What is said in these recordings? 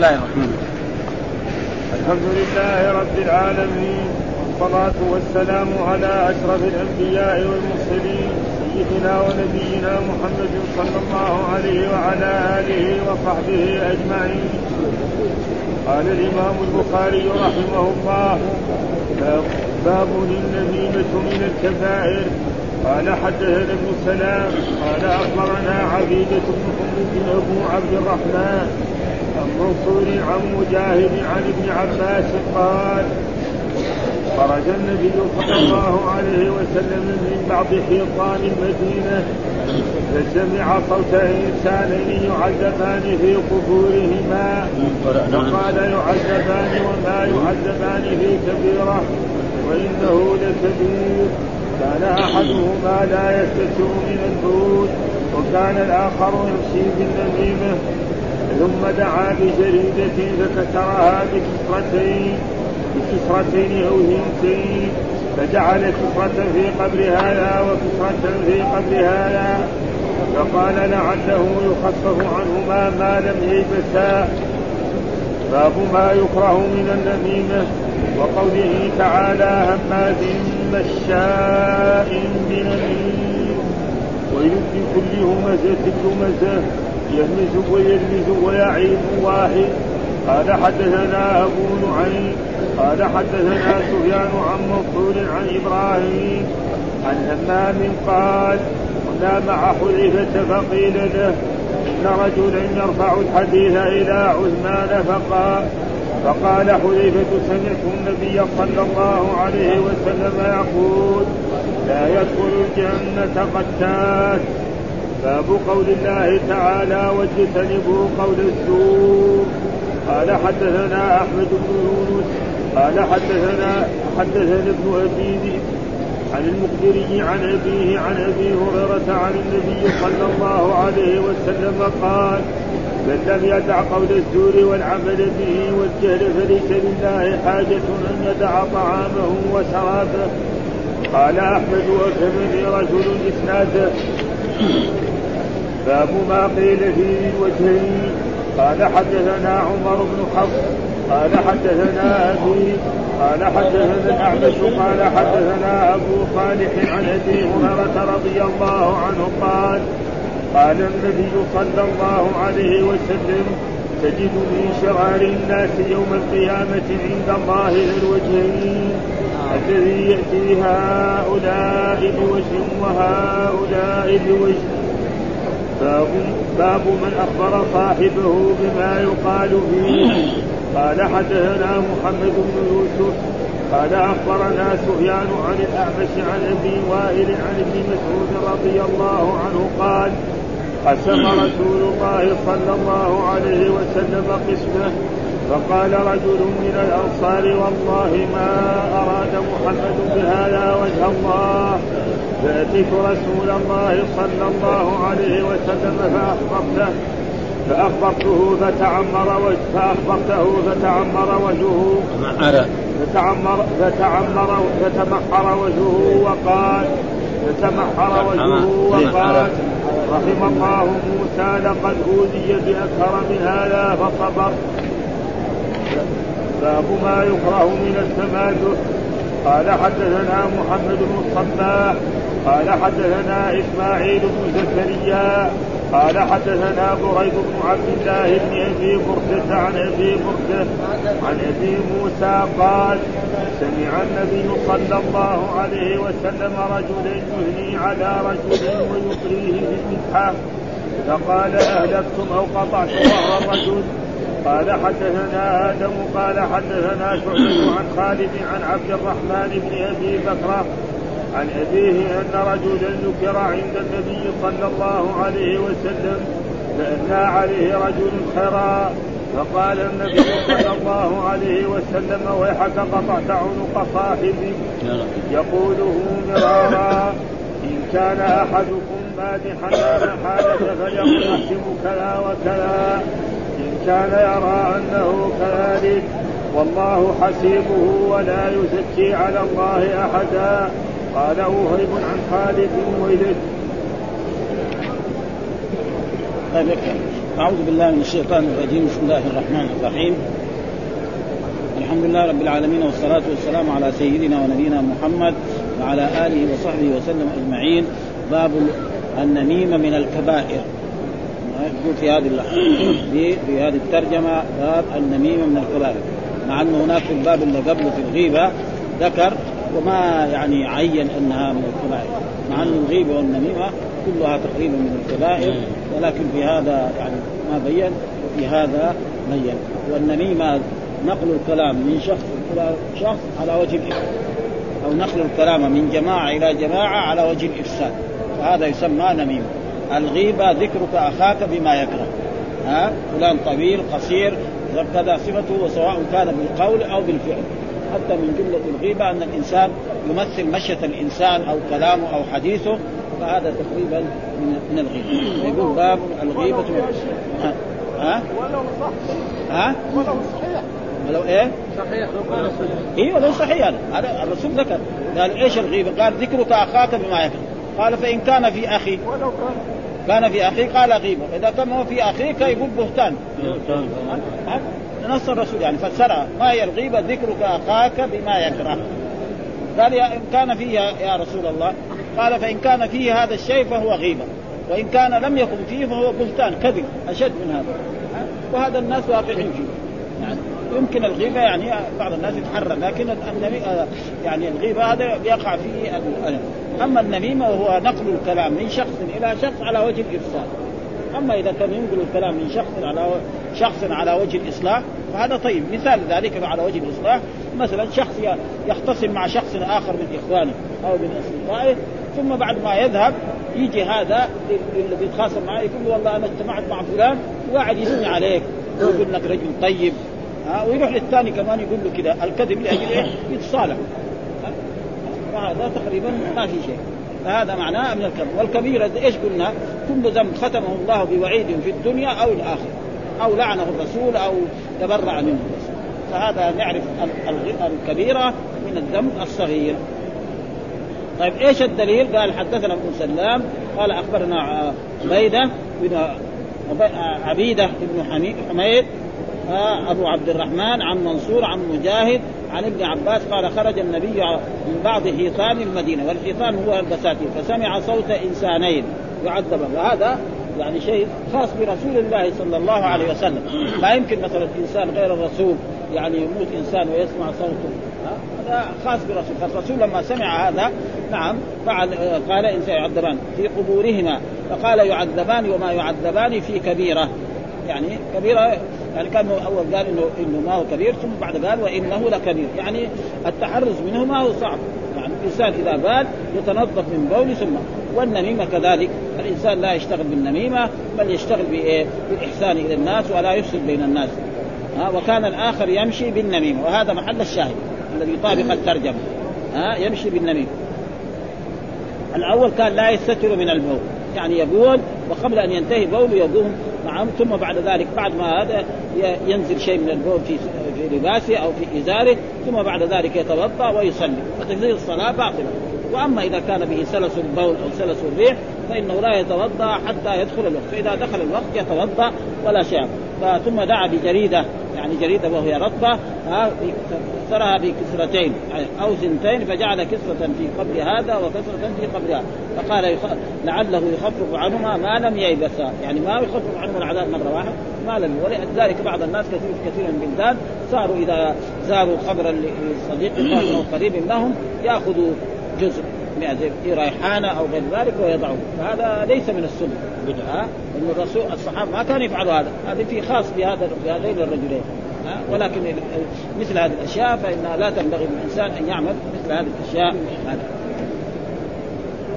الله الرحمن الحمد لله رب العالمين والصلاة والسلام على أشرف الأنبياء والمرسلين سيدنا ونبينا محمد صلى الله عليه وعلى آله وصحبه أجمعين. قال الإمام البخاري رحمه الله باب النميمة من الكبائر. قال حدثنا ابن سلام قال أخبرنا عبيدة بن حميد أبو عبد الرحمن منصور عن مجاهد عن ابن عباس قال خرج النبي صلى الله عليه وسلم من بعض حيطان المدينة فسمع صوت إنسانين يعذبان في قبورهما فقال يعذبان وما يعذبان في كبيرة وإنه لكبير. كان أحدهما لا يستتر من البرود وكان الآخر يمشي بالنميمة. ثم دعا بجريدة فكسرها بكسرتين بكسرتين أو هنتين فجعل كسرة في قبر هذا وكسرة في قبر هذا فقال لعله يخفف عنهما ما لم ييبسا باب ما يكره من النميمة وقوله تعالى هماز مشاء بنميم ويل بكل همزة لمزة يهمز ويلمز ويعيب واحد. قال حدثنا أبو نعيم قال حدثنا سفيان عن منصور عن إبراهيم عن همام قال كنا مع حذيفة فقيل له إن رجلا يرفع الحديث إلى عثمان فقال فقال حذيفة سمعت النبي صلى الله عليه وسلم يقول لا يدخل الجنة قتال. باب قول الله تعالى واجتنبوا قول الزور قال حدثنا أحمد بن يونس قال حدثنا حدثنا ابن ابي عن المقدري عن أبيه عن أبي هريرة عن النبي صلى الله عليه وسلم قال من لم يدع قول الزور والعمل به والجهل فليس لله حاجة أن يدع طعامه وشرابه. قال أحمد وكمني رجل إسناده. باب ما قيل في الوجهين قال حدثنا عمر بن حفص قال حدثنا أبي قال حدثنا الأعمش قال حدثنا أبو صالح عن أبي هريرة رضي الله عنه قال قال النبي صلى الله عليه وسلم تجد من شرار الناس يوم القيامة عند الله الوجهين الذي يأتي هؤلاء بوجه وهؤلاء بوجه. باب باب من أخبر صاحبه بما يقال فيه. قال حدثنا محمد بن يوسف قال أخبرنا سفيان عن الأعمش عن أبي وائل عن ابن مسعود رضي الله عنه قال قسم رسول الله صلى الله عليه وسلم قسمه فقال رجل من الأنصار والله ما أراد محمد بهذا وجه الله. فأتيت رسول الله صلى الله عليه وسلم فأخبرته فأخبرته فتعمر فأخبرته فتعمر وجهه فتعمر فتعمر فتمحر وجهه وقال فتمحر وجهه وقال رحم الله موسى لقد أوذي بأكثر من هذا فصبر باب ما يكره من التمادح قال حدثنا محمد بن الصباح قال حدثنا إسماعيل بن زكريا قال حدثنا بريد بن عبد الله بن أبي برده عن أبي برده عن أبي موسى قال سمع النبي صلى الله عليه وسلم رجلا يهني على رجل ويطريه بالمسحه فقال أهلكتم أو قطعتم ظهر الرجل؟ قال حدثنا آدم قال حدثنا شعبة عن خالد عن عبد الرحمن بن أبي بكر عن أبيه أن رجلا ذكر عند النبي صلى الله عليه وسلم فأثنى عليه رجل خيرا فقال النبي صلى الله عليه وسلم ويحك قطعت عنق صاحبي. يقوله مرارا إن كان أحدكم مادحا محالة فليقل أحسب كذا وكذا كان يرى أنه كذلك والله حسيبه ولا يزكي على الله أحدا. قال وهيب عن خالد ويلد طيب أعوذ بالله من الشيطان الرجيم. بسم الله الرحمن الرحيم. الحمد لله رب العالمين والصلاة والسلام على سيدنا ونبينا محمد وعلى آله وصحبه وسلم أجمعين. باب النميمة من الكبائر. يقول في هذه في هذه الترجمة باب النميمة من الكبائر مع أنه هناك في الباب اللي قبله في الغيبة ذكر وما يعني عين أنها من الكبائر مع أن الغيبة والنميمة كلها تقريبا من الكبائر ولكن في هذا يعني ما بين وفي هذا بين. والنميمة نقل الكلام من شخص إلى شخص على وجه الإفساد. أو نقل الكلام من جماعة إلى جماعة على وجه الإفساد. فهذا يسمى نميمة. الغيبة ذكرك أخاك بما يكره. ها؟ فلان طويل قصير كذا صفته وسواء كان بالقول أو بالفعل. حتى من جملة الغيبة أن الإنسان يمثل مشية الإنسان أو كلامه أو حديثه فهذا تقريبا من الغيبة. يقول باب الغيبة ها؟ ها؟ ها؟ ولو صحيح ولو إيه؟ صحيح أيوه لو صحيح. هذا الرسول ذكر. قال إيش الغيبة؟ قال ذكرك أخاك بما يكره. قال فإن كان في أخي ولو كان كان في أخي قال غيبه. إذا كان هو في اخيك يقول بهتان. نص الرسول يعني فسرها ما هي الغيبة ذكرك أخاك بما يكره. قال إن كان فيها يا رسول الله قال فإن كان فيه هذا الشيء فهو غيبة. وإن كان لم يكن فيه فهو بهتان كذب أشد من هذا. وهذا الناس واقعين فيه. يعني يمكن الغيبة يعني بعض الناس يتحرى لكن النبي يعني الغيبة هذا يقع فيه أما النميمة وهو نقل الكلام من شخص إلى شخص على وجه الإفساد أما إذا كان ينقل الكلام من شخص على شخص على وجه الإصلاح فهذا طيب. مثال ذلك على وجه الإصلاح. مثلا شخص يختصم مع شخص آخر من إخوانه أو من أصدقائه ثم بعد ما يذهب يجي هذا الذي يتخاصم معه يقول له والله أنا اجتمعت مع فلان وقاعد يثني عليك. ويقول انك رجل طيب. ها ويروح للثاني كمان يقول له كذا الكذب لأجل إيه؟ يتصالح فهذا تقريبا ما في شيء. فهذا معناه من الكذب والكبيرة إيش قلنا؟ كل ذنب ختمه الله بوعيد في الدنيا أو الآخرة أو لعنه الرسول أو تبرع منه الرسول فهذا نعرف الكبيرة من الذنب الصغير طيب إيش الدليل؟ قال حدثنا ابن سلام قال أخبرنا عبيدة بن عبيدة بن حميد أبو عبد الرحمن عن منصور عن مجاهد عن ابن عباس قال خرج النبي من بعض حيطان المدينة والحيطان هو البساتين فسمع صوت إنسانين يعذبان وهذا يعني شيء خاص برسول الله صلى الله عليه وسلم. ما يمكن مثلا إنسان غير الرسول يعني يموت إنسان ويسمع صوته. هذا خاص برسول فالرسول لما سمع هذا نعم فعل قال إن سيعذبان في قبورهما فقال يعذبان وما يعذبان في كبيرة. يعني كبيرة يعني كان أول قال انه إنه ما هو كبير ثم بعد قال وإنه لكبير. يعني التحرز منه ما هو صعب. يعني الإنسان إذا بال يتنظف من بوله ثم والنميمة كذلك. الإنسان لا يشتغل بالنميمة بل يشتغل بإيه؟ بالإحسان إلى الناس ولا يفسد بين الناس. ها وكان الآخر يمشي بالنميمة وهذا محل الشاهد الذي يطابق الترجمة. ها يمشي بالنميمة. الأول كان لا يستتر من البول. يعني يبول وقبل أن ينتهي بوله يقوم نعم ثم بعد ذلك بعد ما هذا ينزل شيء من البول في في لباسه أو في إزاره ثم بعد ذلك يتوضأ ويصلي. فتجزي الصلاة باطله وأما إذا كان به سلس البول أو سلس الريح فإنه لا يتوضأ حتى يدخل الوقت. فإذا دخل الوقت يتوضأ ولا شيء. ثم دعا بجريدة. يعني جريدة وهي رطبه كسرها بكسرتين أو سنتين فجعل كسرة في قبر هذا وكسرة في قبر هذا فقال. لعله يخفف عنهما ما لم ييبسا يعني ما يخفف عنهما العذاب مرة واحدة ما لم ولذلك بعض الناس كثير كثير من البلدان صاروا إذا زاروا قبرا لصديق أو قريب لهم يأخذوا جزء في ريحانة أو غير ذلك ويضعه. فهذا ليس من السنة. بدعة. إن الرسول الصحابة ما كانوا يفعلوا هذا. هذا في خاص بهذا بهذين الرجلين. ولكن مثل هذه الأشياء فإنها لا تنبغي للإنسان أن يعمل مثل هذه الأشياء. هذا.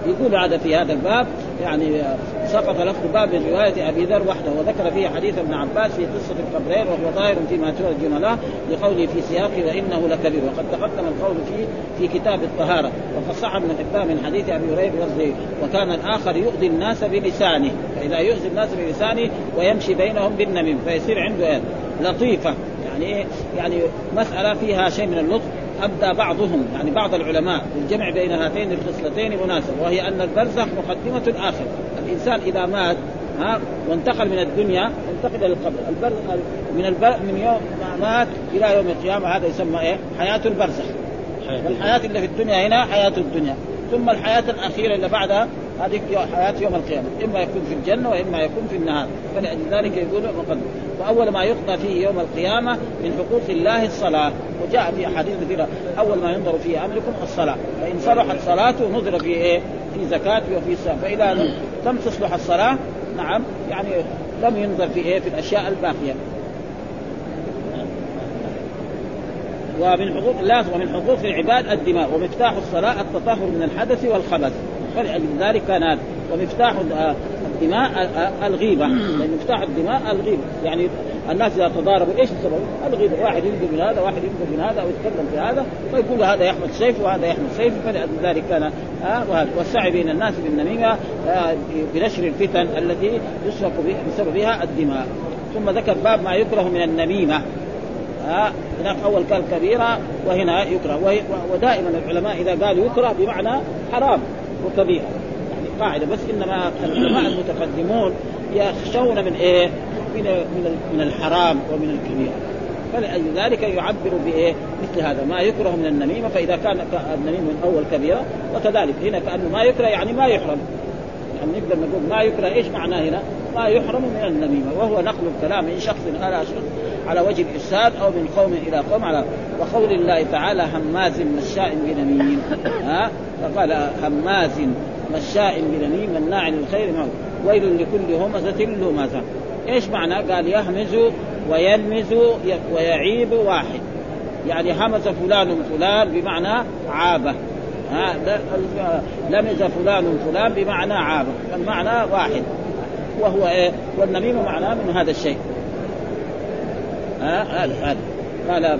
يقول هذا في هذا الباب يعني سقط لفظ باب من رواية أبي ذر وحده وذكر فيه حديث ابن عباس في قصة القبرين وهو ظاهر فيما ترجم له لقوله في سياقه وإنه لكبير وقد تقدم القول فيه في كتاب الطهارة وقد صح ابن حبان من حديث أبي هريرة لفظه وكان الآخر يؤذي الناس بلسانه فإذا يؤذي الناس بلسانه ويمشي بينهم بالنميم فيصير عنده إيه؟ لطيفة يعني يعني مسألة فيها شيء من اللطف أبدى بعضهم يعني بعض العلماء الجمع بين هاتين الخصلتين مناسب وهي أن البرزخ مقدمة الآخر الإنسان إذا مات ها وانتقل من الدنيا انتقل إلى القبر. البر من البر من يوم ما مات إلى يوم القيامة هذا يسمى إيه؟ حياة البرزخ. والحياة اللي في الدنيا هنا حياة الدنيا. ثم الحياة الأخيرة اللي بعدها هذه حياة يوم القيامة. إما يكون في الجنة وإما يكون في النهار. فلذلك يقول مقدم فأول ما يقضى فيه يوم القيامة من حقوق الله الصلاة. وجاء في أحاديث كثيرة. أول ما ينظر فيه أمركم الصلاة. فإن صلحت صلاته نظر في إيه؟ في زكاته وفي صيام فإذا لم تصلح الصلاة نعم يعني لم ينظر في إيه؟ في الأشياء الباقية. ومن حقوق الله ومن حقوق العباد الدماء. ومفتاح الصلاة التطهر من الحدث والخبث. فلذلك كان هذا. ومفتاح الدماء الغيبة. لأن مفتاح الدماء الغيبة. يعني الناس إذا تضاربوا إيش السبب؟ الغيبة. واحد ينقل من هذا واحد ينقل من هذا أو يتكلم في هذا فيقول هذا يحمل سيف وهذا يحمل سيف فلذلك كان آه والسعي بين الناس بالنميمة آه بنشر الفتن التي يسفك بسببها الدماء. ثم ذكر باب ما يكره من النميمة. ها هناك أول قال كبيرة وهنا يكره. ودائما العلماء إذا قالوا يكره بمعنى حرام وكبيره قاعدة بس إنما العلماء المتقدمون يخشون من إيه؟ من من من الحرام ومن الكبيره فلأجل ذلك يعبر بإيه؟ مثل هذا ما يكره من النميمة فإذا كان النميمه من أول كبيرة وكذلك هنا كأنه ما يكره يعني ما يحرم يعني نقدر نقول ما يكره إيش معناه هنا؟ ما يحرم من النميمة وهو نقل الكلام من شخص على شخص على وجه الارسال أو من قوم إلى قوم على وقول الله تعالى هماز مشاء بنميم ها فقال هماز مشاء بنميم مناع للخير معه ويل لكل همزة لمزة. إيش معنى؟ قال يهمز ويلمز ويعيب واحد. يعني همز فلان فلان بمعنى عابه ها لمز فلان فلان بمعنى عابه المعنى واحد. وهو إيه؟ والنميمه معناه من هذا الشيء. هذا هذا. قال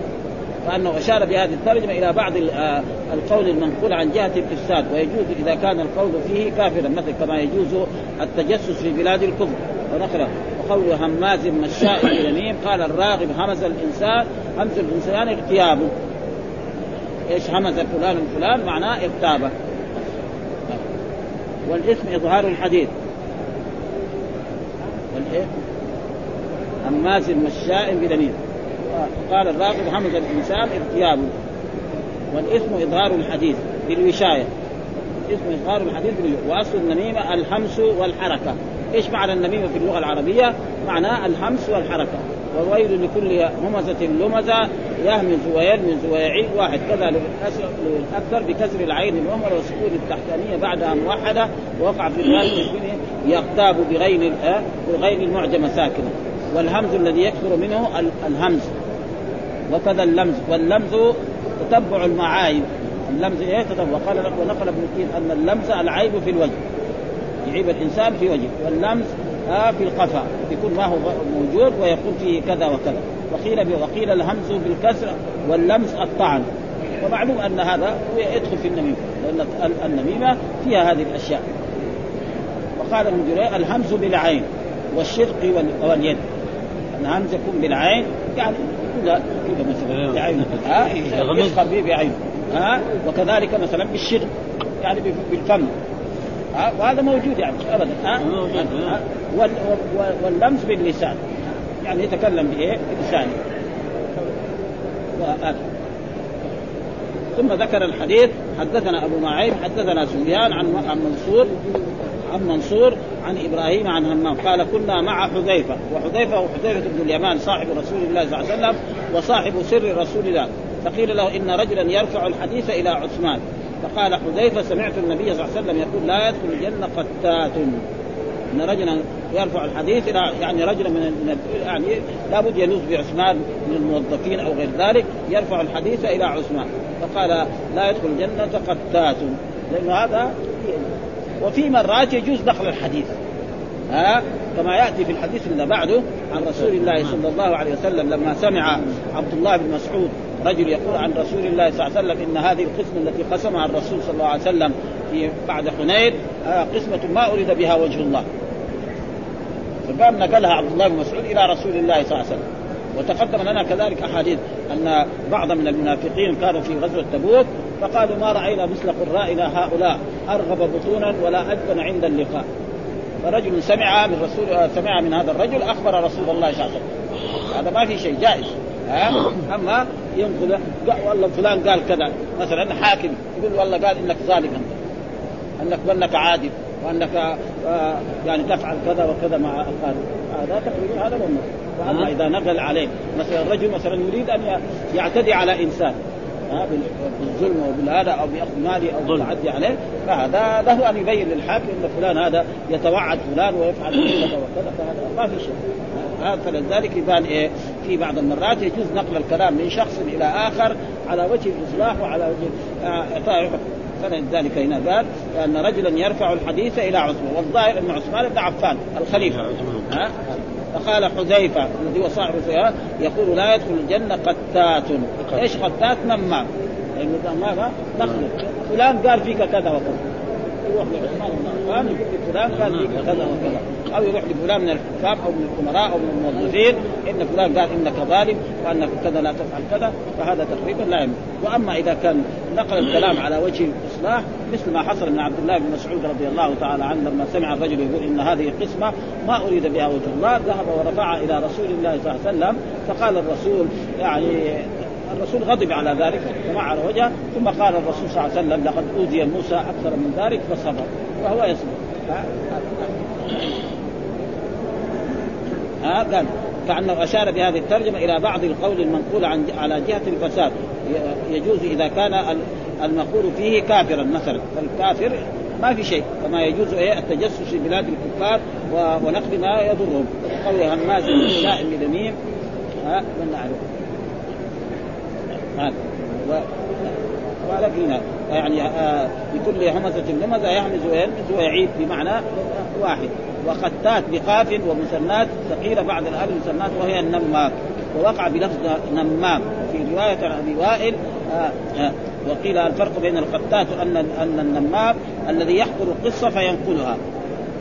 وأنه أشار بهذه الترجمة إلى بعض القول المنقول عن جهة الإفساد ويجوز إذا كان القول فيه كافرا مثل كما يجوز التجسس في بلاد الكفر. ونقرأ وقول هماز مشاء بنميم قال الراغب همز الإنسان همز الإنسان اغتيابه. إيش همز فلان فلان معناه اغتابه. والاثم إظهار الحديث. والإيه؟ هماز مشاء بنميم قال الراغب همز الإنسان ارتيابه والاثم إظهار الحديث بالوشايه اسم إظهار الحديث وأصل النميمة الحمس والحركة. إيش معنى النميمة في اللغة العربية؟ معناه الحمس والحركة. وويل لكل همزة لمزة يهمز ويلمز ويعيد واحد. كذا للاكثر بكسر العين المهمله والسكون التحتانية بعدها موحده ووقع في الروايه يغتاب بغين بغين المعجمة ساكنة. والهمز الذي يكثر منه الهمز. وكذا اللمز واللمز تتبع المعايب اللمز إيه تتبع. وقال ونقل ابن كثير أن اللمز العيب في الوجه. يعيب الإنسان في وجهه. واللمز آه في القفا. يكون ما هو موجود ويقول فيه كذا وكذا. وقيل وقيل الهمز بالكسر واللمس الطعن. ومعلوم أن هذا يدخل في النميمة. لأن النميمة فيها هذه الأشياء. وقال ابن جرير الهمز بالعين والشرق واليد. الهمز يكون بالعين يعني كذا كذا مثلا بعينه ها؟ يسخر به بعينه ها؟ وكذلك مثلا بالشرق يعني بالفم. ها؟ وهذا موجود يعني ابدا. ها, ها؟ واللمس باللسان. يعني يتكلم بإيه؟ بلسانه. ثم ذكر الحديث حدثنا أبو معين حدثنا سفيان عن عن منصور عن منصور عن إبراهيم عن همام. قال كنا مع حذيفة وحذيفة هو حذيفة بن اليمان صاحب رسول الله صلى الله عليه وسلم وصاحب سر رسول الله. فقيل له إن رجلا يرفع الحديث إلى عثمان. فقال حذيفة سمعت النبي صلى الله عليه وسلم يقول لا يدخل الجنة قتات. إن رجلا يرفع الحديث إلى يعني رجلا من يعني لابد يلوذ بعثمان من الموظفين أو غير ذلك يرفع الحديث إلى عثمان. فقال لا يدخل الجنة قتات. لأن هذا وفي مرات يجوز دخل الحديث. ها؟ كما يأتي في الحديث اللي بعده عن رسول الله صلى الله عليه وسلم لما سمع عبد الله بن مسعود رجل يقول عن رسول الله صلى الله عليه وسلم إن هذه القسمة التي قسمها الرسول صلى الله عليه وسلم في بعد حنين قسمة ما أريد بها وجه الله. فقام نقلها عبد الله بن مسعود إلى رسول الله صلى الله عليه وسلم. وتقدم لنا كذلك أحاديث أن بعض من المنافقين كانوا في غزوة تبوك فقالوا ما رأينا مثل قرائنا هؤلاء أرغب بطونا ولا اجبن عند اللقاء. فرجل سمع من رسول سمع من هذا الرجل أخبر رسول الله صلى الله عليه وسلم. هذا ما في شيء جائز. أما ينقل والله فلان قال كذا. مثلا حاكم يقول والله قال إنك ظالم أنت. انك انك عادل وأنك آه، يعني تفعل كذا وكذا مع القانون هذا تقريبا هذا هو وأما إذا نقل عليه مثلا الرجل مثلا يريد أن يعتدي على إنسان. بالظلم أو بالهذا أو بأخذ مالي أو بالتعدي عليه فهذا له أن يبين للحاكم إن فلان هذا يتوعد فلان ويفعل كذا وكذا فهذا ما في شيء هذا فلذلك يبان إيه في بعض المرات يجوز نقل الكلام من شخص إلى آخر على وجه الإصلاح وعلى وجه اعطاء آه فلذلك هنا قال أن رجلا يرفع الحديث إلى عثمان والظاهر أن عثمان بن عفان الخليفة. ها فقال حذيفة الذي هو صاحب يقول لا يدخل الجنة قتات. إيش قتات؟ نمام لأنه ماذا؟ نخلق فلان قال فيك كذا وكذا. يروح لعثمان بن عفان يقول فلان قال فيك كذا وكذا. أو يروح لفلان من الحكام أو من الأمراء أو من الموظفين. إن فلان قال إنك ظالم وأنك كذا لا تفعل كذا فهذا تقريبا لا يمكن. وأما إذا كان نقل الكلام على وجه الإصلاح مثل ما حصل من عبد الله بن مسعود رضي الله تعالى عنه لما سمع الرجل يقول إن هذه قسمة ما أريد بها وجه الله ذهب ورفعها إلى رسول الله صلى الله عليه وسلم فقال الرسول يعني الرسول غضب على ذلك على وجهه ثم قال الرسول صلى الله عليه وسلم لقد أوذي موسى أكثر من ذلك فصبر وهو يصبر. ها؟ قال كانه أشار بهذه الترجمة إلى بعض القول المنقول عن على جهة الفساد. يجوز إذا كان المقول فيه كافرا مثلا فالكافر ما في شيء. كما يجوز إيه؟ التجسس في بلاد الكفار ونقد ما يضرهم. قول هماز شائم بنميم ها؟ من نعرف. هذا. قال هنا يعني آه بكل همزة لمزة يهمز ويلمز ويعيد بمعنى واحد. وختات بقاف ومثنات ثقيلة بعد الألف مثنات وهي النماك. ووقع بلفظ نمام في رواية عن أبي وائل آه آه وقيل الفرق بين القتات أن أن النمام الذي يحضر القصة فينقلها.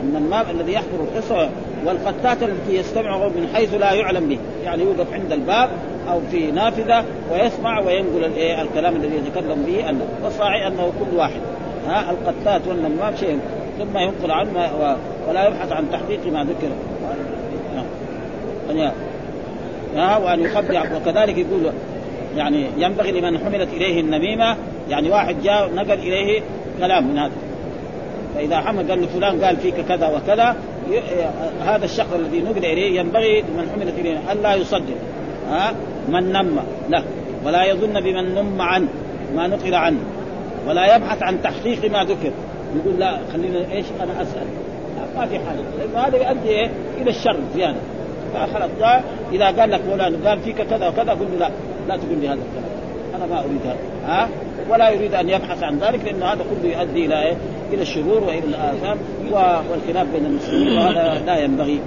النمام الذي يحضر القصة والقتات التي يستمع من حيث لا يعلم به. يعني يوقف عند الباب أو في نافذة ويسمع وينقل الكلام الذي يتكلم به والصاحي أنه كل واحد. ها القتات والنمام شيء. ثم ينقل عنه ولا يبحث عن تحقيق ما ذكر. ها وأن يخبع وكذلك يقول يعني ينبغي لمن حملت إليه النميمة يعني واحد جاء نقل إليه كلام من هذا. فإذا حمل قال له فلان قال فيك كذا وكذا هذا الشخص الذي نقل إليه ينبغي لمن حملت إليه أن لا يصدق. ها؟ من نم. له ولا يظن بمن نم عنه ما نقل عنه. ولا يبحث عن تحقيق ما ذكر. يقول لا خلينا إيش أنا أسأل؟ ما في حاجة. لأنه هذا يؤدي إيه؟ إلى الشر زيادة. فخلاص إذا قال لك فلان قال فيك كذا وكذا قل له لا. لا تقول لي هذا الكلام. أنا ما أريد هذا. ها؟ ولا يريد أن يبحث عن ذلك لأنه هذا كله يؤدي إلى إيه؟ إلى الشرور وإلى الاثام والخلاف بين المسلمين وهذا لا ينبغي.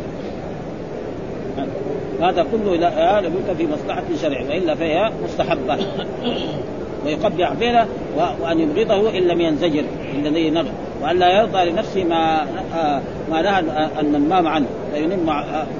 هذا كله لابد في مصلحة شرعية وإلا فهي مستحبة. ويقبع بينه وأن يبغضه إن لم ينزجر الذي نغ وأن لا يرضى لنفسه ما ما نهى النمام عنه. فينم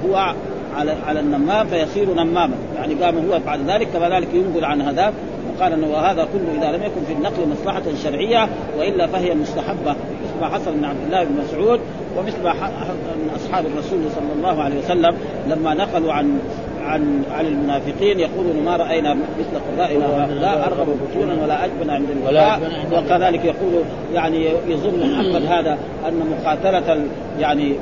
هو على على النمام فيصير نماما. يعني قام هو بعد ذلك كذلك ينقل عن هذاك. وقال إنه وهذا كله إذا لم يكن في النقل مصلحة شرعية وإلا فهي مستحبة مثل ما حصل من عبد الله بن مسعود ومثل ما من أصحاب الرسول صلى الله عليه وسلم لما نقلوا عن عن عن المنافقين يقولون ما رأينا مثل قرائنا لا أرغب بطونا ولا اجبن عند الوفاء وكذلك يقول يعني يظن محمد هذا أن مقاتلة يعني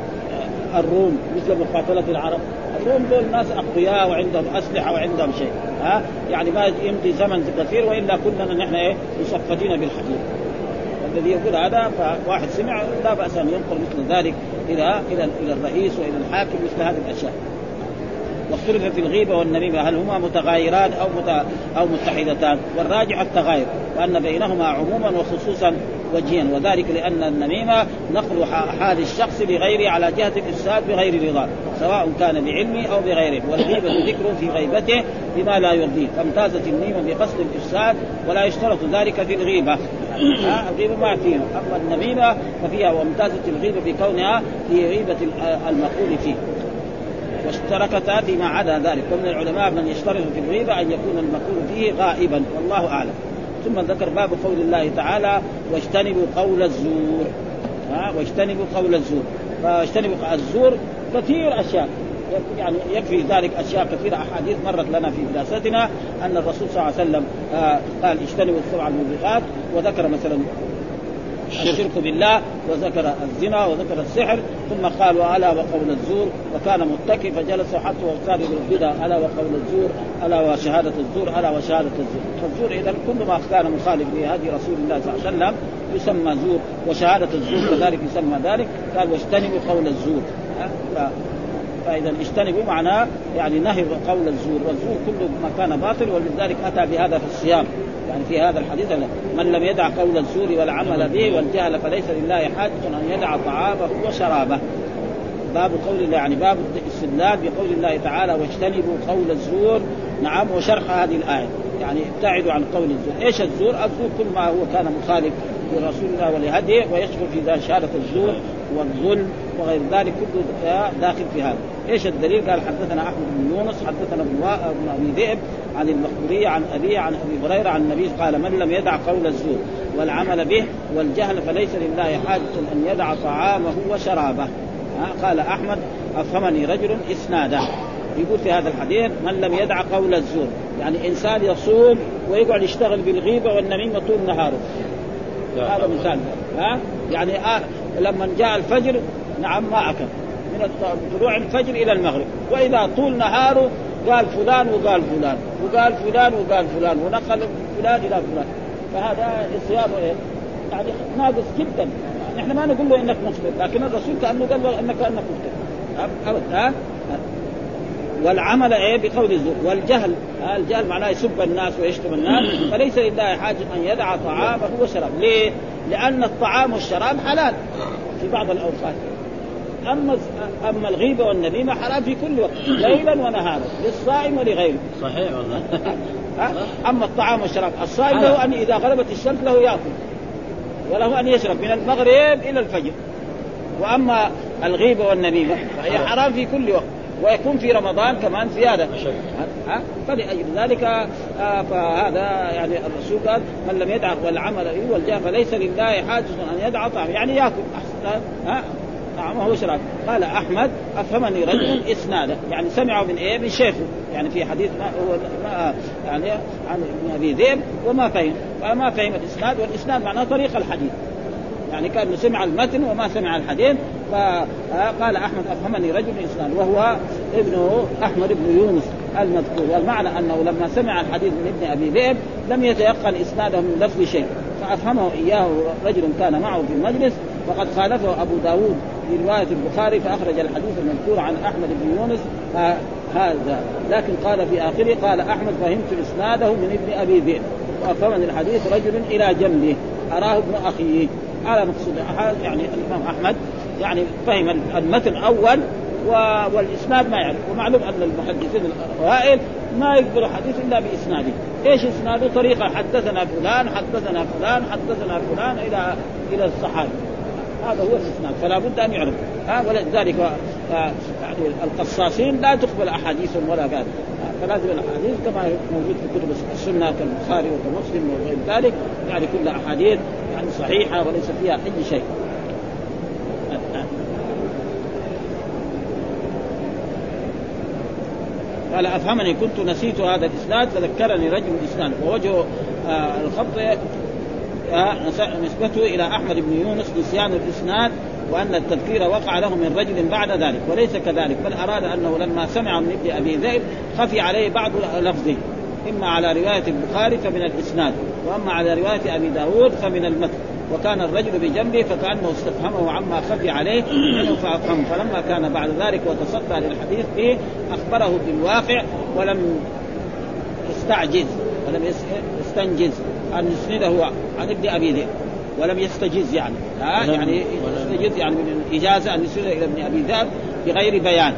الروم مثل مقاتلة العرب. الروم دول ناس أقوياء وعندهم أسلحة وعندهم شيء ها؟ يعني ما يمضي زمن كثير وإلا كلنا نحن إيه مصفدين بالحديد الذي يقول هذا فواحد سمع لا بأس أن ينقل مثل ذلك إلى إلى إلى الرئيس وإلى الحاكم مثل هذه الأشياء. واختلف في الغيبة والنميمة هل هما متغايران أو مت... أو متحدتان؟ والراجح التغاير وأن بينهما عموما وخصوصا وجهيا وذلك لأن النميمة نقل حال الشخص بغيره على جهة الافساد بغير رضا سواء كان بعلمه أو بغيره والغيبة ذكر في غيبته بما لا يرضيه فامتازت النميمة بقصد الافساد ولا يشترط ذلك في الغيبة. الغيبة ما فيها. أما النميمة ففيها وامتازت الغيبة بكونها في غيبة المقول فيه. واشتركتا فيما عدا ذلك. ومن العلماء من يشترط في الغيبة أن يكون المقول فيه غائبا. والله أعلم. ثم ذكر باب قول الله تعالى واجتنبوا قول الزور. ها؟ واجتنبوا قول الزور. فاجتنبوا الزور كثير أشياء. يعني يكفي ذلك أشياء كثيرة أحاديث مرت لنا في دراستنا أن الرسول صلى الله عليه وسلم آه قال اجتنبوا السبع الموبقات وذكر مثلا الشرك بالله وذكر الزنا وذكر السحر ثم قال والا وقول الزور وكان متكئ فجلس حتى وكان البدع ألا وقول الزور ألا وشهادة الزور ألا وشهادة الزور. فالزور إذا كل ما كان مخالف لهدي رسول الله صلى الله عليه وسلم يسمى زور وشهادة الزور كذلك يسمى ذلك قال واجتنبوا قول الزور. فإذا اجتنبوا معناه يعني نهي قول الزور والزور كل ما كان باطل ولذلك أتى بهذا في الصيام. يعني في هذا الحديث من لم يدع قول الزور والعمل به والجهل فليس لله حاجة أن يدع طعامه وشرابه. باب قول الله يعني باب الاستدلال بقول الله تعالى واجتنبوا قول الزور نعم وشرح هذه الآية. يعني ابتعدوا عن قول الزور. إيش الزور؟ الزور كل ما هو كان مخالف لرسول الله ولهديه ويشغل في ذلك شهادة الزور. والظلم وغير ذلك كله داخل في هذا. إيش الدليل؟ قال حدثنا أحمد بن يونس حدثنا ابن أبي ذئب عن المخبورية عن أبي عن أبي هريرة عن النبي قال من لم يدع قول الزور والعمل به والجهل فليس لله حاجة أن يدع طعامه وشرابه. قال أحمد أفهمني رجل إسنادا يقول في هذا الحديث من لم يدع قول الزور. يعني إنسان يصوم ويقعد يشتغل بالغيبة والنميمة طول نهاره. هذا مثال. ها؟ يعني آه لما جاء الفجر نعم ما أكل. من طلوع الفجر إلى المغرب. وإذا طول نهاره قال فلان وقال فلان وقال فلان وقال فلان ونقل فلان إلى فلان. فهذا الصيام إيه؟ يعني ناقص جدا. نحن ما نقول له إنك مفطر لكن الرسول كأنه قال انك إنك مفطر والعمل إيه؟ بقول الزور والجهل. الجهل معناه يسب الناس ويشتم الناس. فليس لله حاجة أن يدع طعامه وشرابه ليه؟ لأن الطعام والشراب حلال في بعض الأوقات. أما أما الغيبة والنميمة حرام في كل وقت ليلا ونهارا للصائم ولغيره. صحيح والله. أما الطعام والشراب الصائم له أن إذا غربت الشمس له يأكل وله أن يشرب من المغرب إلى الفجر. وأما الغيبة والنميمة فهي حرام في كل وقت. ويكون في رمضان كمان زيادة. ها؟ فلأجل ذلك آه فهذا يعني الرسول قال من لم يدع والعمل والجاه فليس لله حاجة أن يدع طعام. يعني يأكل. أحسن. ها؟ نعم وهو شراب قال أحمد أفهمني رجل إسناده. يعني سمعه من إيه؟ من شيخه. يعني في حديث ما هو ما يعني عن ابن أبي ذئب وما فهم. فما فهم الإسناد والإسناد معناه طريق الحديث. يعني كان سمع المتن وما سمع الحديث. فقال أحمد أفهمني رجل اسناد وهو ابنه أحمد بن يونس المذكور. والمعنى أنه لما سمع الحديث من ابن أبي ذئب لم يتيقن إسناده من لفظ شيء. فأفهمه إياه رجل كان معه في المجلس وقد خالفه أبو داود في رواية البخاري فأخرج الحديث المذكور عن أحمد بن يونس. هذا لكن قال في آخره قال أحمد فهمت إسناده من ابن أبي ذئب. وأفهمني الحديث رجل إلى جنبه أراه ابن أخيه. هذا مقصود يعني الإمام أحمد. يعني فهم المتن أول والإسناد ما يعرف. ومعلوم أن المحدثين الأوائل ما يقبلوا حديث إلا بإسناده، إيش إسناده؟ طريقة حدثنا فلان حدثنا فلان حدثنا فلان إلى إلى الصحابه. هذا هو الإسناد فلا بد أن يعرف. ها ولذلك يعني القصاصين لا تقبل احاديثهم ولا قال فلازم الأحاديث كما موجود في كتب السنة كالبخاري وكمسلم وغير ذلك يعني كل أحاديث يعني صحيحة وليس فيها أي شيء. قال أفهمني كنت نسيت هذا الإسناد فذكرني رجل الاسناد ووجه آه الخط آه نسبته إلى أحمد بن يونس نسيان الإسناد وأن التذكير وقع له من رجل بعد ذلك وليس كذلك بل أراد أنه لما سمع من ابن أبي ذئب خفي عليه بعض لفظه إما على رواية البخاري فمن الإسناد وأما على رواية أبي داود فمن المتن. وكان الرجل بجنبه فكأنه استفهمه عما خفي عليه فافهمه فلما كان بعد ذلك وتصدى للحديث به أخبره بالواقع ولم يستعجز ولم يستنجز. أن يسنده عن ابن أبي ذئب. ولم يستجز يعني. ها يعني يستجز يعني من الإجازة أن يسنده إلى ابن أبي ذئب بغير بيان.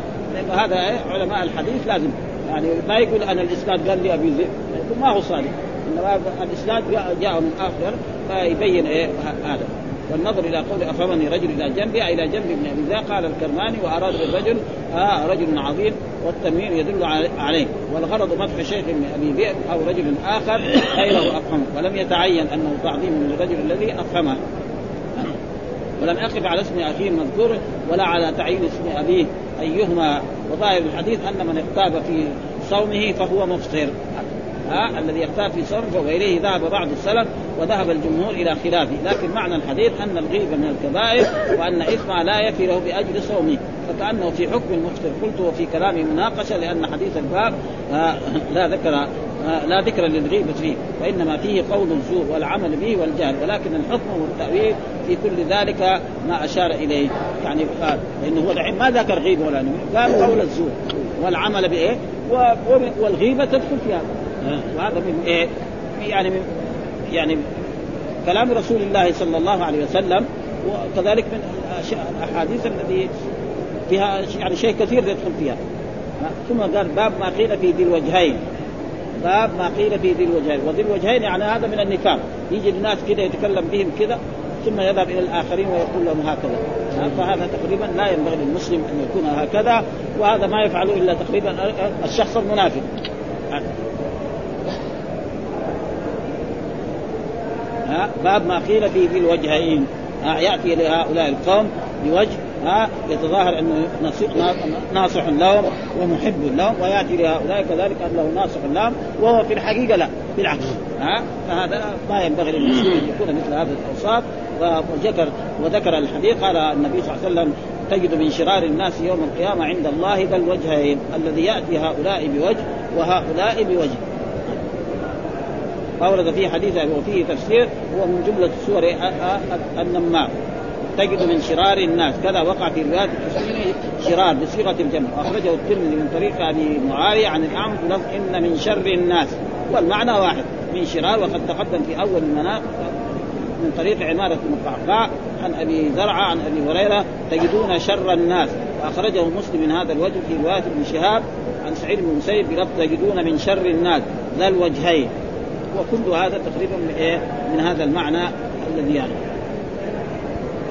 هذا علماء الحديث لازم. يعني ما يقول أنا الإسناد قال لي ابي ذئب. ما هو صادق. انما الإسناد جاء من آخر فيبين إيه هذا. والنظر إلى قول افهمني رجل إلى جنبي إلى جنب ابن أبي قال الكرماني وأراد بالرجل آه رجل عظيم والتنوين يدل عليه. والغرض مدح شيخ من أبي ذئب أو رجل آخر غيره أفهمه. ولم يتعين أنه تعظيم من الرجل الذي أفهمه. ولم يقف على اسم أخيه المذكور ولا على تعيين اسم أبيه أيهما. وظاهر الحديث أن من اغتاب في صومه فهو مفطر. ها الذي يغتاب في صومه واليه ذهب بعض السلف وذهب الجمهور إلى خلافه، لكن معنى الحديث أن الغيبه من الكبائر وأن اثمها لا يفي له بأجل صومه، فكأنه في حكم المفطر، قلت وفي كلامي مناقشة لأن حديث الباب لا ذكر لا ذكر للغيبة فيه. وإنما فيه قول الزور والعمل به والجهل. ولكن الحكم والتأويل في كل ذلك ما أشار إليه. يعني قال لأنه هو العلم ما ذكر غيبة ولا نمي قال قول الزور والعمل بإيه؟ والغيبة تدخل في هذا. وهذا من إيه؟ يعني من يعني كلام رسول الله صلى الله عليه وسلم وكذلك من الاحاديث الذي فيها يعني شيء كثير يدخل فيها. ثم قال باب ما قيل في ذي الوجهين. باب ما قيل في ذي الوجهين. وذي الوجهين يعني هذا من النفاق. يجي الناس كذا يتكلم بهم كذا ثم يذهب إلى الآخرين ويقول لهم هكذا. فهذا تقريبا لا ينبغي للمسلم أن يكون هكذا وهذا ما يفعله إلا تقريبا الشخص المنافق. ها باب ما قيل في ذي الوجهين. يأتي لهؤلاء القوم بوجه ها يتظاهر أنه ناصح لهم ومحب لهم ويأتي لهؤلاء كذلك أنه ناصح لهم وهو في الحقيقة لا بالعكس ها فهذا ما ينبغي للمسلم أن يكون مثل هذه الأوصاف. وذكر وذكر الحديث قال النبي صلى الله عليه وسلم تجد من شرار الناس يوم القيامة عند الله ذا الوجهين الذي يأتي هؤلاء بوجه وهؤلاء بوجه. أورد فيه حديث وفيه تفسير هو من جملة سور النمام تجد من شرار الناس. كذا وقع في رواية التسليم شرار بصيغة الجمع. أخرجه الترمذي من طريق أبي معاوية عن الاعمش إن من شر الناس. والمعنى واحد. من شرار وقد تقدم في أول المناق من طريق عمارة المقعقاع عن أبي زرعة عن أبي هريرة. تجدون شر الناس. وأخرجه مسلم من هذا الوجه في رواية ابن شهاب عن سعيد بن المسيب بلفظ تجدون من شر الناس. ذا الوجهين. وكل هذا تقريبا من إيه؟ من هذا المعنى الذي يعني.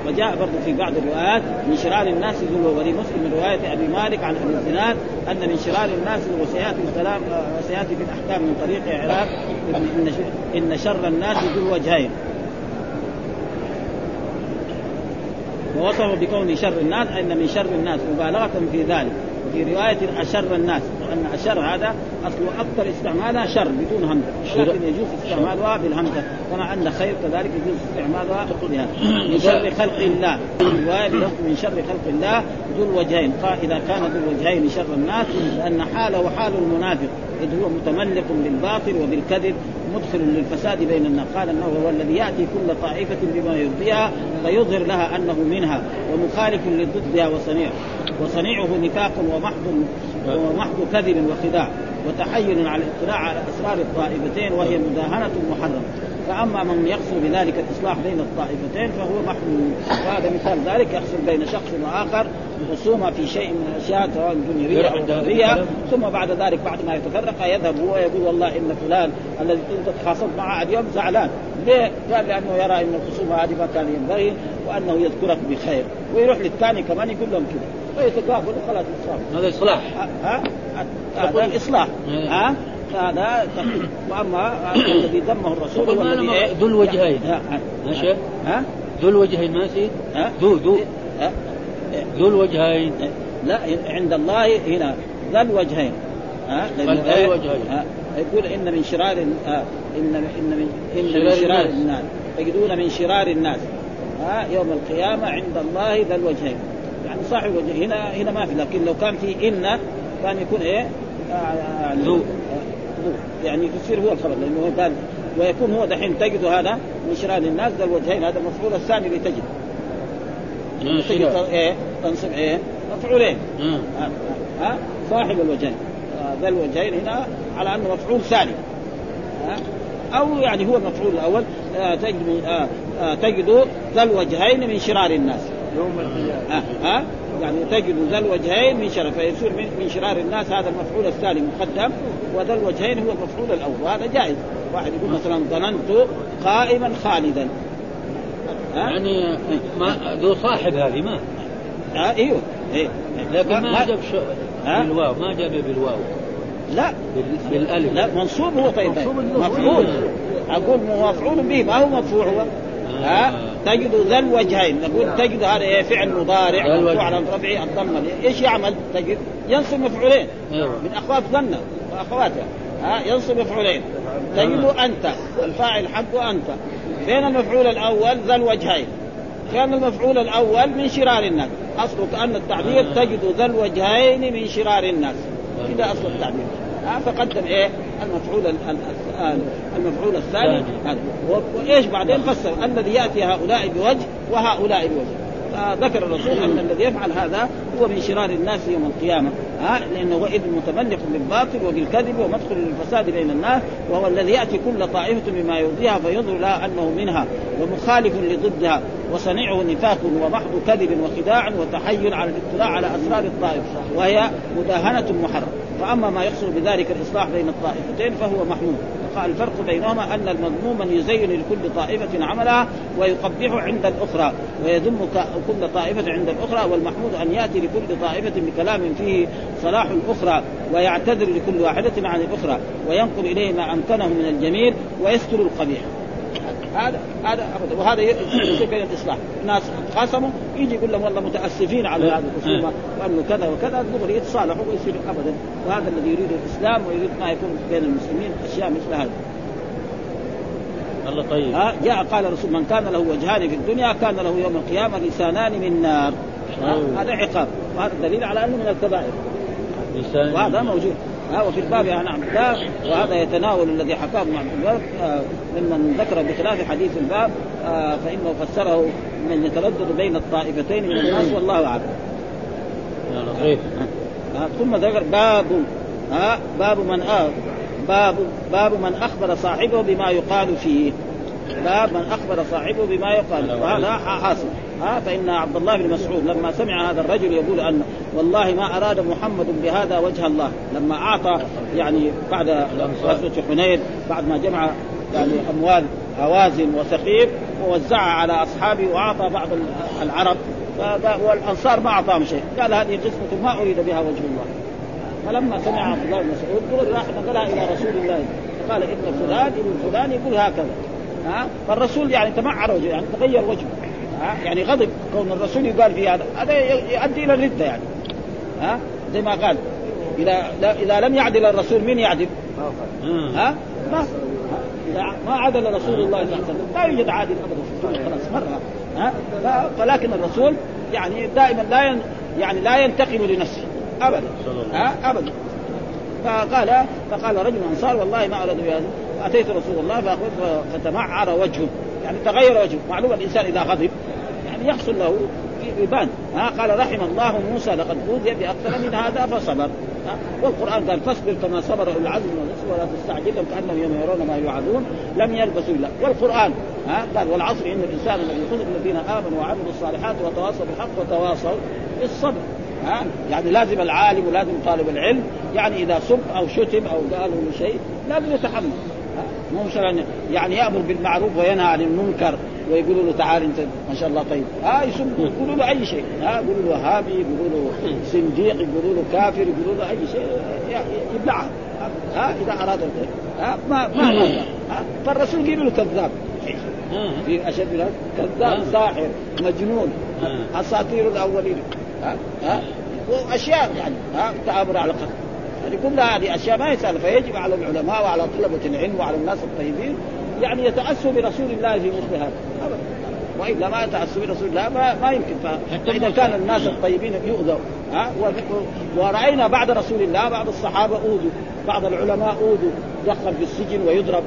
وجاء برضه في بعض الروايات من شرار الناس ذو ولي مسلم من رواية أبي مالك عن أبي الزناد أن من شرار الناس وسياتي الكلام وسياتي في الاحكام من طريق اعراب إن إن شر الناس ذو الوجهين. ووصفه بكون شر الناس أن من شر الناس مبالغة في ذلك. وفي رواية اشر الناس وان أشر هذا اصله أكثر استعمالها شر بدون همزة. لكن يجوز استعمالها بالهمزة. كما أن خير كذلك يجوز استعمالها بها من شر خلق الله. رواية من شر خلق الله ذو الوجهين. قال إذا كان ذو الوجهين شر الناس لأن حاله حال المنافق إذ هو متملق بالباطل وبالكذب مدخل للفساد بين الناس. قال إنه هو الذي يأتي كل طائفة بما يرضيها فيظهر لها أنه منها ومخالف لضدها وصنيع وصنيعه نفاق ومحض ومحض كذب وخداع وتحيل على الاطلاع على أسرار الطائفتين وهي مداهنة محرمة. فأما من يقصد بذلك الإصلاح بين الطائفتين فهو محمود وهذا مثال ذلك يحصل بين شخص وآخر خصومه في شيء من الأشياء سواء دنيويه أو دنيويه ثم بعد ذلك بعد ما يتفرق يذهب هو يقول والله إن فلان الذي كنت تخاصمت معه اليوم زعلان. ليه؟ قال لأنه يرى إن الخصومه هذه ما كان ينبغي وأنه يذكرك بخير. ويروح للثاني كمان يقول لهم كذا. ويتقابلوا خلاص هذا إصلاح. ها؟ هذا إصلاح. ها؟ هذا وأما الذي ذمه الرسول هو الذي إيه؟ ذو الوجهين. ماشي ها؟ ذو الوجهين ما ها؟ ذو ذو. ذو الوجهين. لا عند الله هنا. ذا الوجهين. ها؟ ذا الوجهين. يقول إن من شرار آه إن إن من إن من شرار الناس. تجدون من شرار الناس. ها؟ يوم القيامة عند الله ذا الوجهين. يعني صاحب الوجه هنا هنا ما في لكن لو كان في إن كان يكون إيه؟ آه يعني ذو يعني يصير هو الخبر لأنه قال ويكون هو دحين تجد هذا من شرار الناس ذا الوجهين هذا المفعول الثاني لتجد تجد. إيه تنصب إيه؟ مفعولين. ها آه صاحب الوجهين. آه ذا الوجهين هنا على أنه مفعول ثاني. أو يعني هو المفعول الأول. آه تجد آه آه تجد ذا الوجهين من شرار الناس. يوم القيامة. آه يعني تجد ذا الوجهين من شرار فيصير من, شرار الناس هذا المفعول الثاني مقدم وذا الوجهين هو المفعول الأول وهذا جائز. واحد يقول مثلا ظننت قائما خالدا. يعني ما ذو صاحب هذه ما. آه إيوه إيه. لكن ما, ما جاب بالواو ما جاب بالواو. لا. بالألف. لا منصوب هو طيب. مفعول. أقول مفعول به ما هو مرفوع هو ها تجد ذا الوجهين. نقول تجد هذا إيه فعل مضارع مرفوع على رفعه الضمه إيش يعمل؟ تجد ينصب مفعولين. أيوه. من أخوات ظنه واخواتها ها ينصب مفعولين. تجد أنت. الفاعل حق أنت. بين المفعول الأول ذا الوجهين. كان المفعول الأول من شرار الناس. اصله كأن التعبير تجد ذا الوجهين من شرار الناس. كذا أصل التعبير. فقدم إيه؟ المفعول المفعول الثاني هذا. وإيش بعدين فسر؟ الذي يأتي هؤلاء بوجه وهؤلاء بوجه. فذكر الرسول أن الذي يفعل هذا هو من شرار الناس يوم القيامة. ها؟ لأنه اذ متملق بالباطل وبالكذب ومدخل للفساد بين الناس وهو الذي يأتي كل طائفة بما يرضيها فيظهر لها أنه منها ومخالف لضدها وصنيعه نفاق ومحض كذب وخداع وتحيل على الاطلاع على أسرار الطائف وهي مداهنة محرم فأما ما يحصل بذلك الإصلاح بين الطائفتين فهو محمود. الفرق بينهما أن المذموم من يزين لكل طائفة عملها ويقبح عند الأخرى ويذم كل طائفة عند الأخرى والمحمود أن يأتي لكل طائفة بكلام فيه صلاح الأخرى ويعتذر لكل واحدة عن الأخرى وينقل اليه ما أمكنه من الجميل ويستر القبيح. هذا هذا أبدا. وهذا يصير بين الاصلاح الناس خاصموا يجي يقول لهم والله متأسفين على هذه الخصومة وانه كذا وكذا دغري يتصالحوا ويصير أبدا. وهذا الذي يريد الإسلام ويريد ما يكون بين المسلمين أشياء مثل هذا. الله طيب. ها جاء قال الرسول من كان له وجهان في الدنيا كان له يوم القيامة لسانان من نار. هذا عقاب. وهذا دليل على أنه من الكبائر. وهذا موجود. ها وفي الباب عن عبد الله وهذا يتناول الذي حكاه ابن عبد البر آه ممن ذكر بخلاف حديث الباب آه فإنه فسره من يتردد بين الطائفتين من الناس والله أعلم. ثم ذكر باب ها باب من آه باب باب من أخبر صاحبه بما يقال فيه. باب من أخبر صاحبه بما يقال وهذا حاصل. ها فإن عبد الله بن مسعود لما سمع هذا الرجل يقول أن والله ما أراد محمد بهذا وجه الله لما أعطى يعني بعد غزوه حنين بعد ما جمع يعني أموال هوازن وثقيف ووزعها على أصحابه وأعطى بعض العرب. والانصار ما أعطاهم شيء. قال هذه قسمة ما أريد بها وجه الله. فلما سمع عبد الله بن مسعود راح نقلها إلى رسول الله. قال إن فلان ابن فلان يقول هكذا. ها؟ فالرسول يعني تمعر وجهه يعني تغير وجهه. ها؟ يعني غضب كون الرسول يقال في هذا. هذا يؤدي إلى الردة يعني. ها؟ زي ما قال. إذا إذا لم يعدل الرسول من يعدل؟ ها؟ ما ما عدل رسول الله صلى الله عليه وسلم لا يوجد عادل أبدا خلاص مرة. ها؟ ولكن الرسول يعني دائما لا ين يعني لا ينتقم لنفسه. ابدا. ها؟ ابدا. فقال فقال رجل أنصار والله ما اراد بهذا. فاتيت رسول الله فاخذ فتمعر وجهه. يعني تغير وجهه. معلوم الإنسان إذا غضب يعني يحصل له يبان. ها قال رحم الله موسى لقد أوذي بأكثر من هذا فصبر. والقرآن قال فاصبر كما صبر أولو العزم والرسل ولا تستعجلهم كأنهم يوم يرون ما يوعدون لم يلبسوا إلا. والقرآن ها قال والعصر إن الإنسان الذي خسر الذين آمنوا وعملوا الصالحات وتواصوا بالحق وتواصوا بالصبر. ها يعني لازم العالم ولازم طالب العلم يعني إذا سب أو شتم أو قالوا شيء لازم يتحمل. مو مثلا يعني يأمر بالمعروف وينهى عن المنكر ويقولوا له تعال أنت ما شاء الله طيب. ها يسب يقولوا له أي شيء. ها يقولوا له وهابي يقولوا له صنديق يقولوا له كافر يقولوا له أي شيء. يبلعها ها إذا أراد الخير ها ما ما ها فالرسول يقول له كذاب. في أشد من كذاب ساحر مجنون. أساطير الأولين. ها ها وأشياء يعني. ها تآمر على القتل هذه كلها هذه أشياء ما يسأل فيجب على العلماء وعلى طلبة العلم وعلى الناس الطيبين يعني يتأسوا برسول الله في مثل هذا. ابدا وإلا ما يتأسوا برسول الله ما, ما يمكن. فإذا كان الناس الطيبين يؤذوا. ها؟ ورأينا بعد رسول الله بعض الصحابة أوذوا. بعض العلماء أوذوا. يدخل في السجن ويضرب.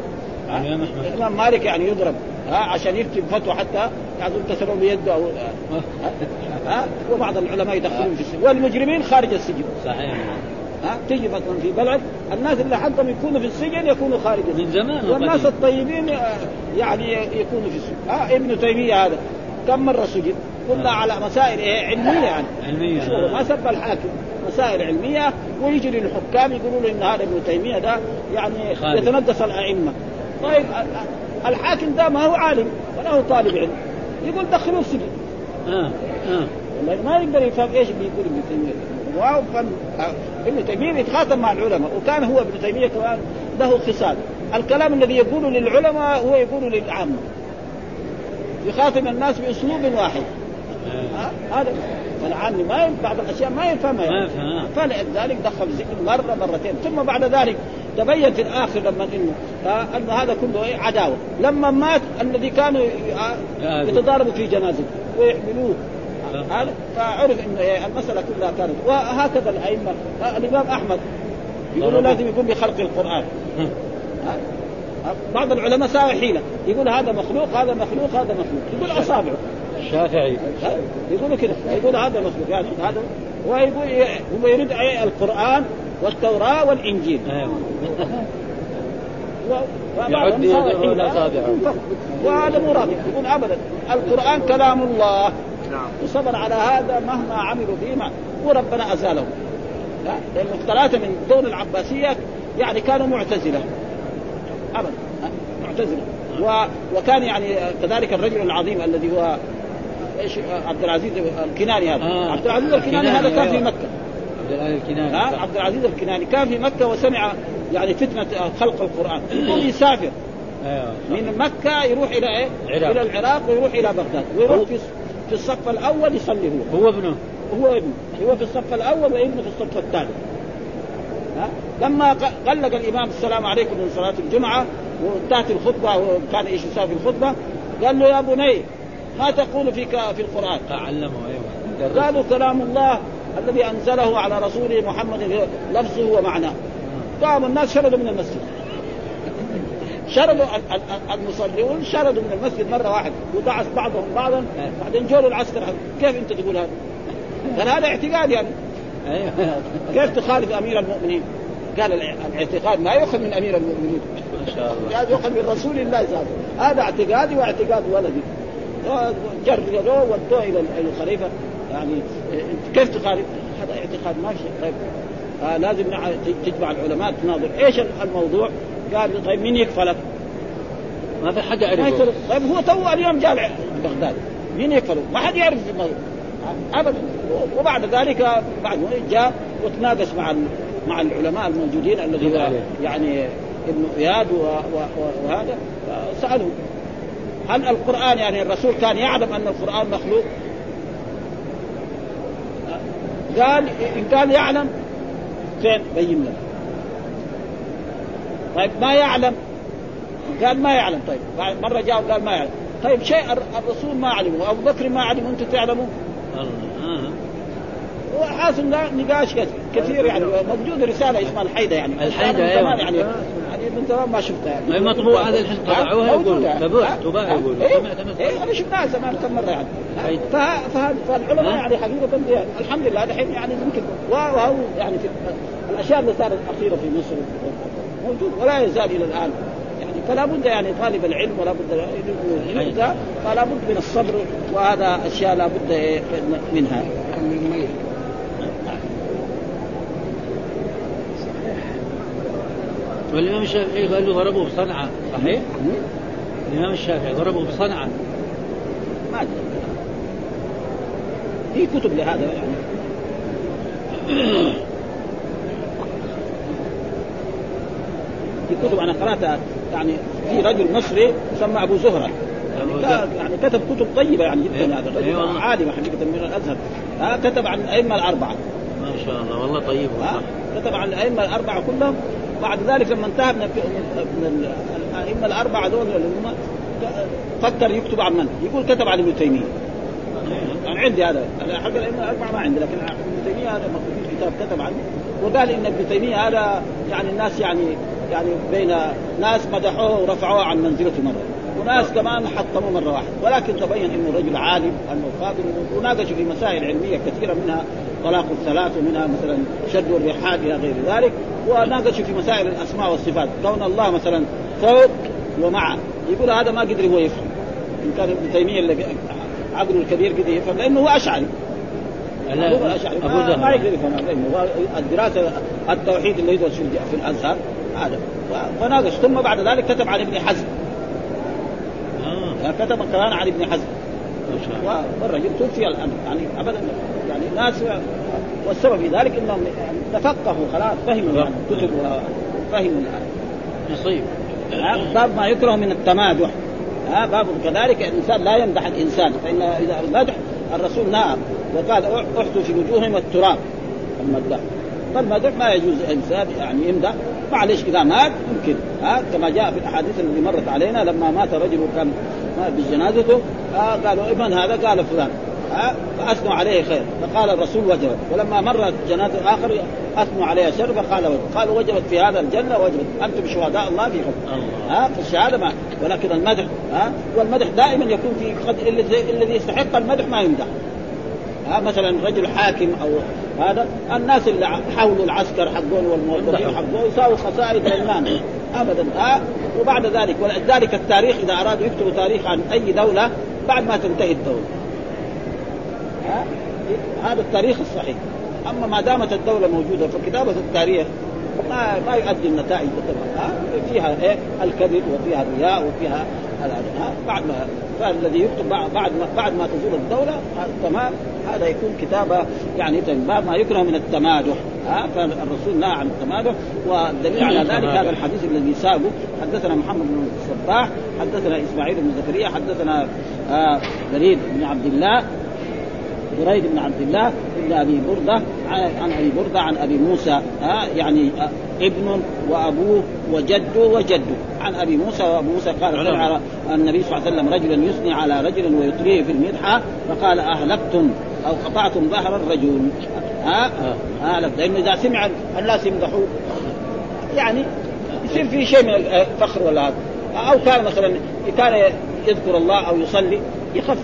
الإمام مالك يعني يضرب. ها؟ عشان يكتب فتوى حتى يعني كسروا له يده أو ها؟ وبعض العلماء يدخلون في السجن. والمجرمين خارج السجن. صحيح. ها؟ تجي مثلا في بلد الناس اللي حقهم يكونوا في السجن يكونوا خارج من زمان والناس الطيبين يعني يكونوا في السجن. ها؟ ابن تيمية هذا كم مرة سجن؟ كلها على مسائل إيه علمية يعني. علمية. ما سب الحاكم. مسائل علمية. ويجي للحكام يقولوا له إن هذا ابن تيمية ده يعني خالد. يتندس الأئمة. طيب الحاكم ده ما هو عالم ولا هو طالب علم. يقول دخلوه السجن. آه آه. ما يقدر يفهم إيش بيقول ابن تيمية. واو ابن تيمية يتخاطب مع العلماء وكان هو ابن تيمية كمان له خصال الكلام الذي يقوله للعلماء هو يقوله للعامة. يخاطب الناس بأسلوب واحد. هذا فالعامي ما بعض الأشياء ما يفهمها يعني. فلذلك دخل الذكر مرة مرتين ثم بعد ذلك تبين في الآخر لما إنه أن هذا كله إيه عداوة. لما مات الذي كانوا يتضاربوا في جنازته ويحملوه. هذا فعرف إيه المسألة كلها كانت. وهكذا الأئمة الإمام أحمد يقولوا لازم يكون بخلق القرآن. بعض العلماء ساوي حيلة. يقول هذا مخلوق هذا مخلوق هذا مخلوق. يقول أصابعه. الشافعي يقول كذا يقول هذا مخلوق. يعني هذا ويقول هو يريد القرآن والتوراة والإنجيل. يعد وهذا مراد يقول ابدا. القرآن كلام الله. وصبر على هذا مهما عملوا فيه وربنا ازاله لأنه الثلاثه من الدولة العباسية يعني كانوا معتزلة. ابدا. معتزلة. و... وكان يعني كذلك الرجل العظيم الذي هو إيش؟ عبد العزيز الكناني هذا. آه. عبد العزيز الكناني هذا كان في. مكة. عبد العزيز الكناني. آه عبد العزيز الكناني كان في مكة وسمع يعني فتنة خلق القرآن. يقول يسافر. أيوة. من مكة يروح إلى إيه؟ عراق. إلى العراق ويروح إلى بغداد. ويروح في في الصف الأول يصلي هو هو ابنه. هو ابنه. هو في الصف الأول وابنه في الصف الثالث لما قلق الإمام السلام عليكم من صلاة الجمعة وانتهت الخطبة وكان إيش يساوي في الخطبة قال له يا بني ما تقول في في القرآن؟ علمه أيوه. قالوا كلام الله الذي أنزله على رسوله محمد لفظه ومعناه. قام الناس شردوا من المسجد. شردوا المصلون شردوا من المسجد مرة واحدة وضعف بعضهم بعضا بعدين جولوا العسكر كيف أنت تقول هذا؟ قال هذا اعتقاد يعني. أيوه. كيف تخالف أمير المؤمنين؟ قال الاعتقاد ما يؤخذ من أمير المؤمنين. ما شاء الله. يؤخذ من رسول الله صلى الله عليه وسلم. هذا اعتقادي واعتقاد ولدي. جردوه ودوه إلى الخليفة. يعني كيف تخالف؟ هذا اعتقاد ما في طيب. آه لازم تجمع العلماء تناظر. إيش الموضوع؟ قال طيب مين يكفلك؟ ما في حد يعرفه. طيب هو تو اليوم جاء بغداد. مين يكفله؟ ما حد يعرف ابدا وبعد ذلك بعد جاء وتناقش مع مع العلماء الموجودين الذي يعني ابن إياد وهذا سالوا هل القرآن يعني الرسول كان يعلم أن القرآن مخلوق؟ قال إن كان يعلم فين؟ بين لنا. طيب ما يعلم. قال ما يعلم طيب. مرة جاء وقال ما يعلم. طيب شيء الرسول ما علمه. أبو بكر ما علمه أنتم تعلمون؟ آه. وحاصل نقاش كثير يعني. موجود رسالة اسمها الحيدة يعني. الحيدة أيوه. يعني يعني من زمان ما شفتها يعني. مطبوع هذا الحين طبعوها يقول تبوع تباع يقول إيه أنا شفناها زمان كم مرة يعني. فالعلماء يعني حقيقة الحمد لله الحين يعني يمكن وهو يعني في الأشياء اللي صارت أخيرة في مصر. موجود ولا يزال إلى الآن. يعني فلا بد يعني طالب العلم ولا بد فلا بد من الصبر وهذا أشياء لا بد منها. والإمام الشافعي قال له ضربه بصنعاء صحيح؟ الإمام الشافعي ضربه بصنعاء ما أدري. في كتب لهذا يعني. في كتب أنا قراتها يعني في رجل مصري يسمى أبو زهرة. يعني, يعني كتب كتب طيبة يعني جدا هذا الرجل. أيوة. عالم حقيقه من الأزهر. ها كتب عن الأئمة الأربعة. ما شاء الله والله طيب والله. كتب عن الأئمة الأربعة كلهم. بعد ذلك لما انتهى من من الأئمة الأربعة دول اللي هم فكر يكتب عن من؟ يقول كتب عن ابن تيمية. يعني عندي هذا. حق الأئمة الأربعة ما عندي لكن ابن تيمية هذا مكتوب في كتاب كتب عنه. وقال إن ابن تيمية هذا يعني الناس يعني يعني بين ناس مدحوه ورفعوه عن منزلته مرة. وناس كمان حطموه مرة واحدة. ولكن تبين إنه رجل عالم أنه قادر وناقشوا في مسائل علمية كثيرة منها طلاق الثلاث ومنها مثلا شد الرحال إلى غير ذلك. وناقشوا في مسائل الأسماء والصفات. كون الله مثلا فوق ومع. يقول هذا ما قدر هو يفهم. إن كان ابن تيمية اللي عقله الكبير قدر يفهم. لأنه هو أشعري. أشعري. ما, ما يقدر يفهم. الدراسة التوحيد اللي يدرس في الأزهر. هذا. وناقش. ثم بعد ذلك كتب عن ابن حزم. آه. كتب كمان عن ابن حزم. والرجل توفي الامر يعني ابدا. يعني ناس والسبب في ذلك إنهم تفقهوا خلاص فهموا يعني الكتب وفهموا نصيب. باب ما يكره من التمادح. ها باب كذلك الإنسان لا يمدح الإنسان. فإن إذا المدح الرسول نهى وقال احثوا في وجوههم التراب. المدح. فالمدح ما يجوز. الإنسان يعني يمدح. معلش اذا مات يمكن ها كما جاء في الأحاديث التي مرت علينا لما مات رجل وكان مات بجنازته قالوا من هذا؟ قال فلان. ها فأثنوا عليه خير. فقال الرسول وجبت. ولما مرت جنازة آخر أثنوا عليها شر فقال وجبت. قالوا وجبت في هذا الجنة وجبت. أنتم شهداء الله في حكم ها فالشهاده ما. ولكن المدح ها والمدح دائما يكون في قد الذي يستحق المدح ما يمدح. ها مثلا رجل حاكم أو هذا الناس اللي حولوا العسكر حقون والموظفين حقون يساووا خسائر المال ابدا ها. وبعد ذلك ولذلك التاريخ إذا أرادوا يكتبوا تاريخ عن أي دولة بعد ما تنتهي الدولة. ها هذا التاريخ الصحيح. أما ما دامت الدولة موجودة فكتابة التاريخ ما ما يؤدي النتائج. ها فيها إيه؟ الكذب وفيها الرياء وفيها ها بعد ما فالذي يكتب بعد ما بعد ما تزول الدولة تمام هذا يكون كتابة يعني باب ما يكره من التمادح. ها فالرسول نهى عن التمادح والدليل على ذلك هذا الحديث الذي ساقه حدثنا محمد بن الصباح حدثنا إسماعيل بن زكريا حدثنا آه بريد بن عبد الله بريد بن عبد الله بن أبي بردة عن أبي بردة عن أبي موسى ها يعني ابن وأبوه وجده وجده. عن أبي موسى وأبو موسى قال سمع النبي صلى الله عليه وسلم رجلا يثني على رجل ويطريه في المدحة فقال أهلكتم أو قطعتم ظهر الرجل. ها؟ ها لأنه إذا سمع الناس يمدحوه يعني يصير في شيء من الفخر ولا هذا. أو كان مثلا كان يذكر الله أو يصلي يخفف.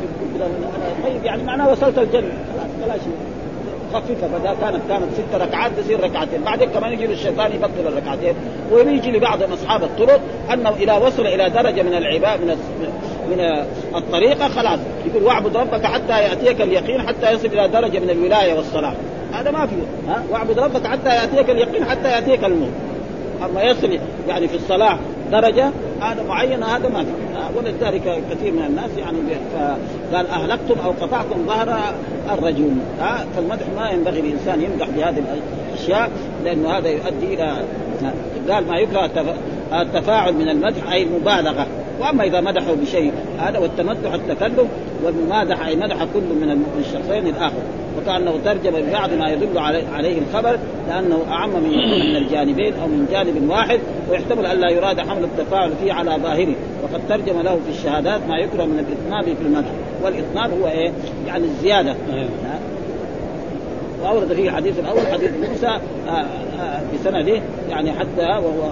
طيب يعني معناه وصلت الجنة. خلاص بلاش. خففها فإذا كانت كانت ست ركعات تصير ركعتين. بعدين كمان يجي الشيطان يبطل الركعتين. ويجي لبعض أصحاب الطرق أنه اذا وصل إلى درجة من العباده من من الطريقة خلاص. يقول واعبد ربك حتى يأتيك اليقين حتى يصل إلى درجة من الولاية والصلاة. هذا ما في. ها؟ واعبد ربك حتى يأتيك اليقين حتى يأتيك الموت. أما يصل يعني في الصلاة درجة هذا معين هذا ما في. ولذلك كثير من الناس يعني قال أهلكتم أو قطعتم ظهر الرجل ها فالمدح ما ينبغي الإنسان يمدح بهذه الأشياء لأنه هذا يؤدي إلى قال ما يكره التفاعل من المدح أي المبالغة. وأما إذا مدحوا بشيء هذا والتمدح التكلم والممادحة أي مدح كل من الشخصين الآخر. وكانه ترجم ببعض ما يدل عليه الخبر لأنه أعم من من الجانبين أو من جانب واحد ويحتمل الا يراد حمل التفاعل فيه على ظاهره. وقد ترجم له في الشهادات ما يكره من الاطناب في المدح. والاطناب هو إيه؟ يعني الزيادة. أيوه. واورد فيه الحديث الأول حديث موسى آه، آه، بسنده يعني حتى وهو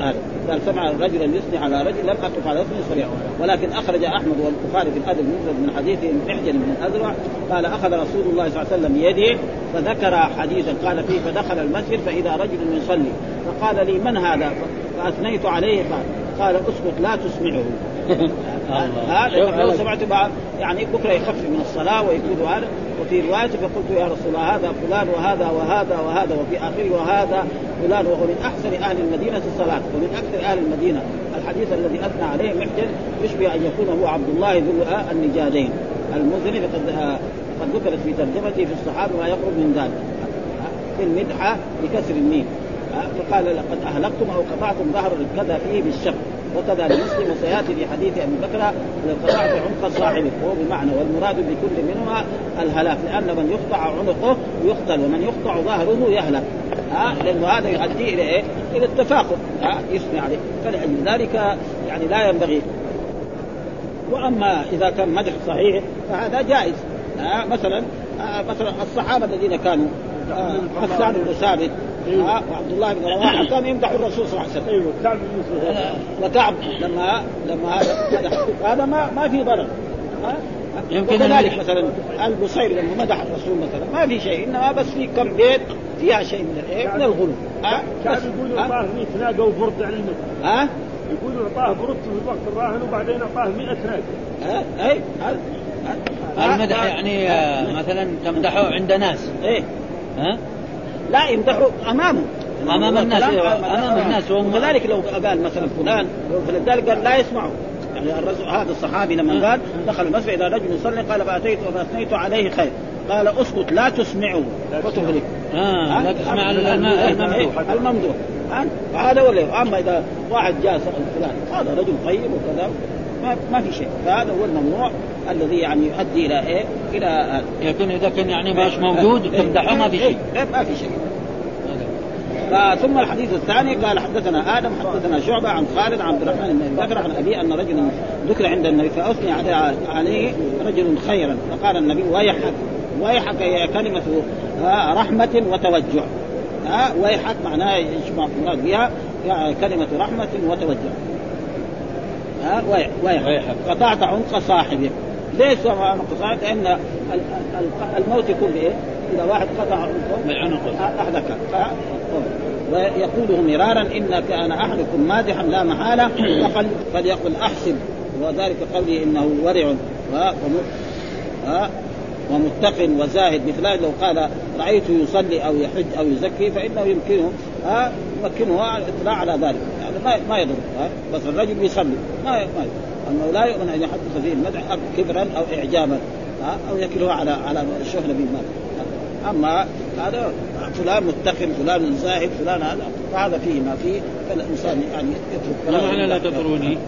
آه، قال سمع رجلا يثني على رجل لم أقف على اسمه صريح ولكن أخرج أحمد والبخاري في الأدب المفرد من حديث محجن بن الازرع قال أخذ رسول الله صلى الله عليه وسلم يده فذكر حديثا قال فيه فدخل المسجد فإذا رجل يصلي فقال لي من هذا؟ فأثنيت عليه قال قال اسكت لا تسمعه هذا لو سمعت بعض يعني بكرة يخفف من الصلاة ويكون هذا وفي رواية فقلت يا رسول الله هذا فلان وهذا وهذا وهذا وفي آخره وهذا فلان وهو من أحسن أهل المدينة الصلاه ومن أكثر أهل المدينة. الحديث الذي أثنى عليه محجن يشبه أن يكون هو عبد الله ذو النجادين. المزني فقد قد ذكرت في ترجمته في الصحابة ما يقرب من ذلك. في المدحة بكسر الميم. فقال لقد أهلكتم أو قطعتم ظهر كذا فيه بالشق. وكذا لمسلم وسياتي في حديث أبي بكر لو قطعت عنق صاحبه وهو بمعنى والمراد بكل منهما الهلاك لأن من يقطع عنقه يقتل ومن يقطع ظهره يهلك. ها؟ لأنه هذا يؤدي إلى إيه؟ إلى التفاخر. ها؟ يثني عليه. فلأجل ذلك يعني لا ينبغي. وأما إذا كان مدح صحيح فهذا جائز. ها؟ مثلا مثلا الصحابة الذين كانوا حسان بن ثابت أيوه. وعبد الله بن رواحة. كان يمدح الرسول صلى الله عليه وسلم. أيوه وكعب لما لما هذا هذا ما ما في ضرر. يمكن كذلك مثلا البصير لما مدح الرسول مثلا. ما في شيء إنما بس في كم بيت فيها شيء من الإيه؟ من الغلو. ها كان يقولوا اعطاه 100 ناقة وبرد على المدح. ها يقولوا اعطاه برد في الوقت الراهن وبعدين اعطاه 100 ناقة. ها اي المدح يعني آه، مثلا تمدحه عند ناس. إيه؟ ها؟ لا يمدحوا أمامه. أمام الناس أمام الناس. وكذلك لو قال مثلا فلان فلذلك قال لا يسمعه يعني الرجل هذا الصحابي لما قال دخل المسجد اذا رجل يصلي قال فاتيت فاثنيت عليه خير. قال أسكت لا تسمعه وتهلك لا تسمع الممدوح الممدوح. هذا ولا أما إذا واحد جاء سأل فلان هذا رجل طيب وكذا. ما, في شيء. فهذا هو الممنوع الذي يعني يؤدي إلى إيه؟ إلى لكن إذا كان يعني ماش موجود تمدحه ما في شيء. ما في شيء. ثم الحديث الثاني قال حدثنا آدم حدثنا شعبة عن خالد عن عبد الرحمن بن ذكر عن أبي أن رجلا ذكر عند النبي فأثني عليه رجل خيرا فقال النبي ويحك ويحك هي كلمة رحمة وتوجع. ها ويحك معناها يجمع المراد بها كلمة رحمة وتوجع. ها ويحك. قطعت عنق صاحبك ليش عنق؟ صاحبك؟ لأن الموت يكون بإيه؟ إذا واحد قطع عنقه اهلك ويقوله مرارا إن كان أحدكم مادحا لا محالة فقل فليقل احسن وذلك قوله إنه ورع ومتق وزاهد. مثل لو قال رأيته يصلي أو يحج أو يزكي فإنه يمكنه يمكنه الاطلاع على ذلك. يعني ما ما يضر بس الرجل يصلي ما ما انه لا يؤمن أن يحدث فيه المدح كبرا أو اعجابا أو يكله على على الشهرة بالمال أما هذا فلان متقن فلان زاهد فلان هذا فهذا فيه ما فيه فالإنسان يعني يترك ما معنى لا تطروني؟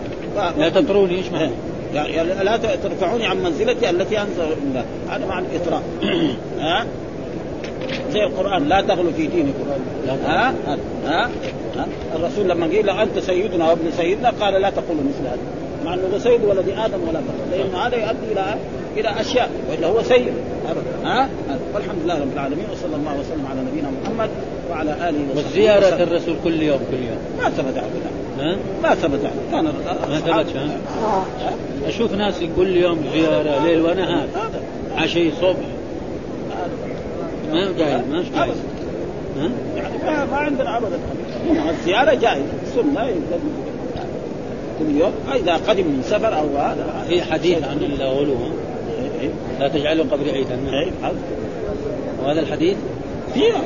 لا تطروني إيش معنى؟ يعني لا ترفعوني عن منزلتي التي أنزل الله. هذا معنى الإطراء. ها؟ زي القرآن لا تغلوا في دينكم ها؟ ها؟ ها؟ الرسول لما قيل أنت سيدنا وابن سيدنا؟ قال لا تقولوا مثل هذا. مع إنه سيد ولد آدم ولا بطل لأن هذا يؤدي إلى إلى أشياء. وإلا هو سيد. ها؟ والحمد لله رب العالمين وصلى الله وسلم على نبينا محمد وعلى آله وصحبه وزيارة الرسول كل يوم كل يوم. ما ثبت عنه ما ثبت عنه كان ما ثبت أشوف ناس كل يوم زيارة ليل ونهار عشي صبح. ما جايز ما جايز يعني ما, ما عندنا ابدا. الزيارة جائزه سنه كل يوم. إذا قدم من سفر أو هذا. في حديث عن الغلو لا تجعلوا قبر عيدا وهذا الحديث؟ فيها.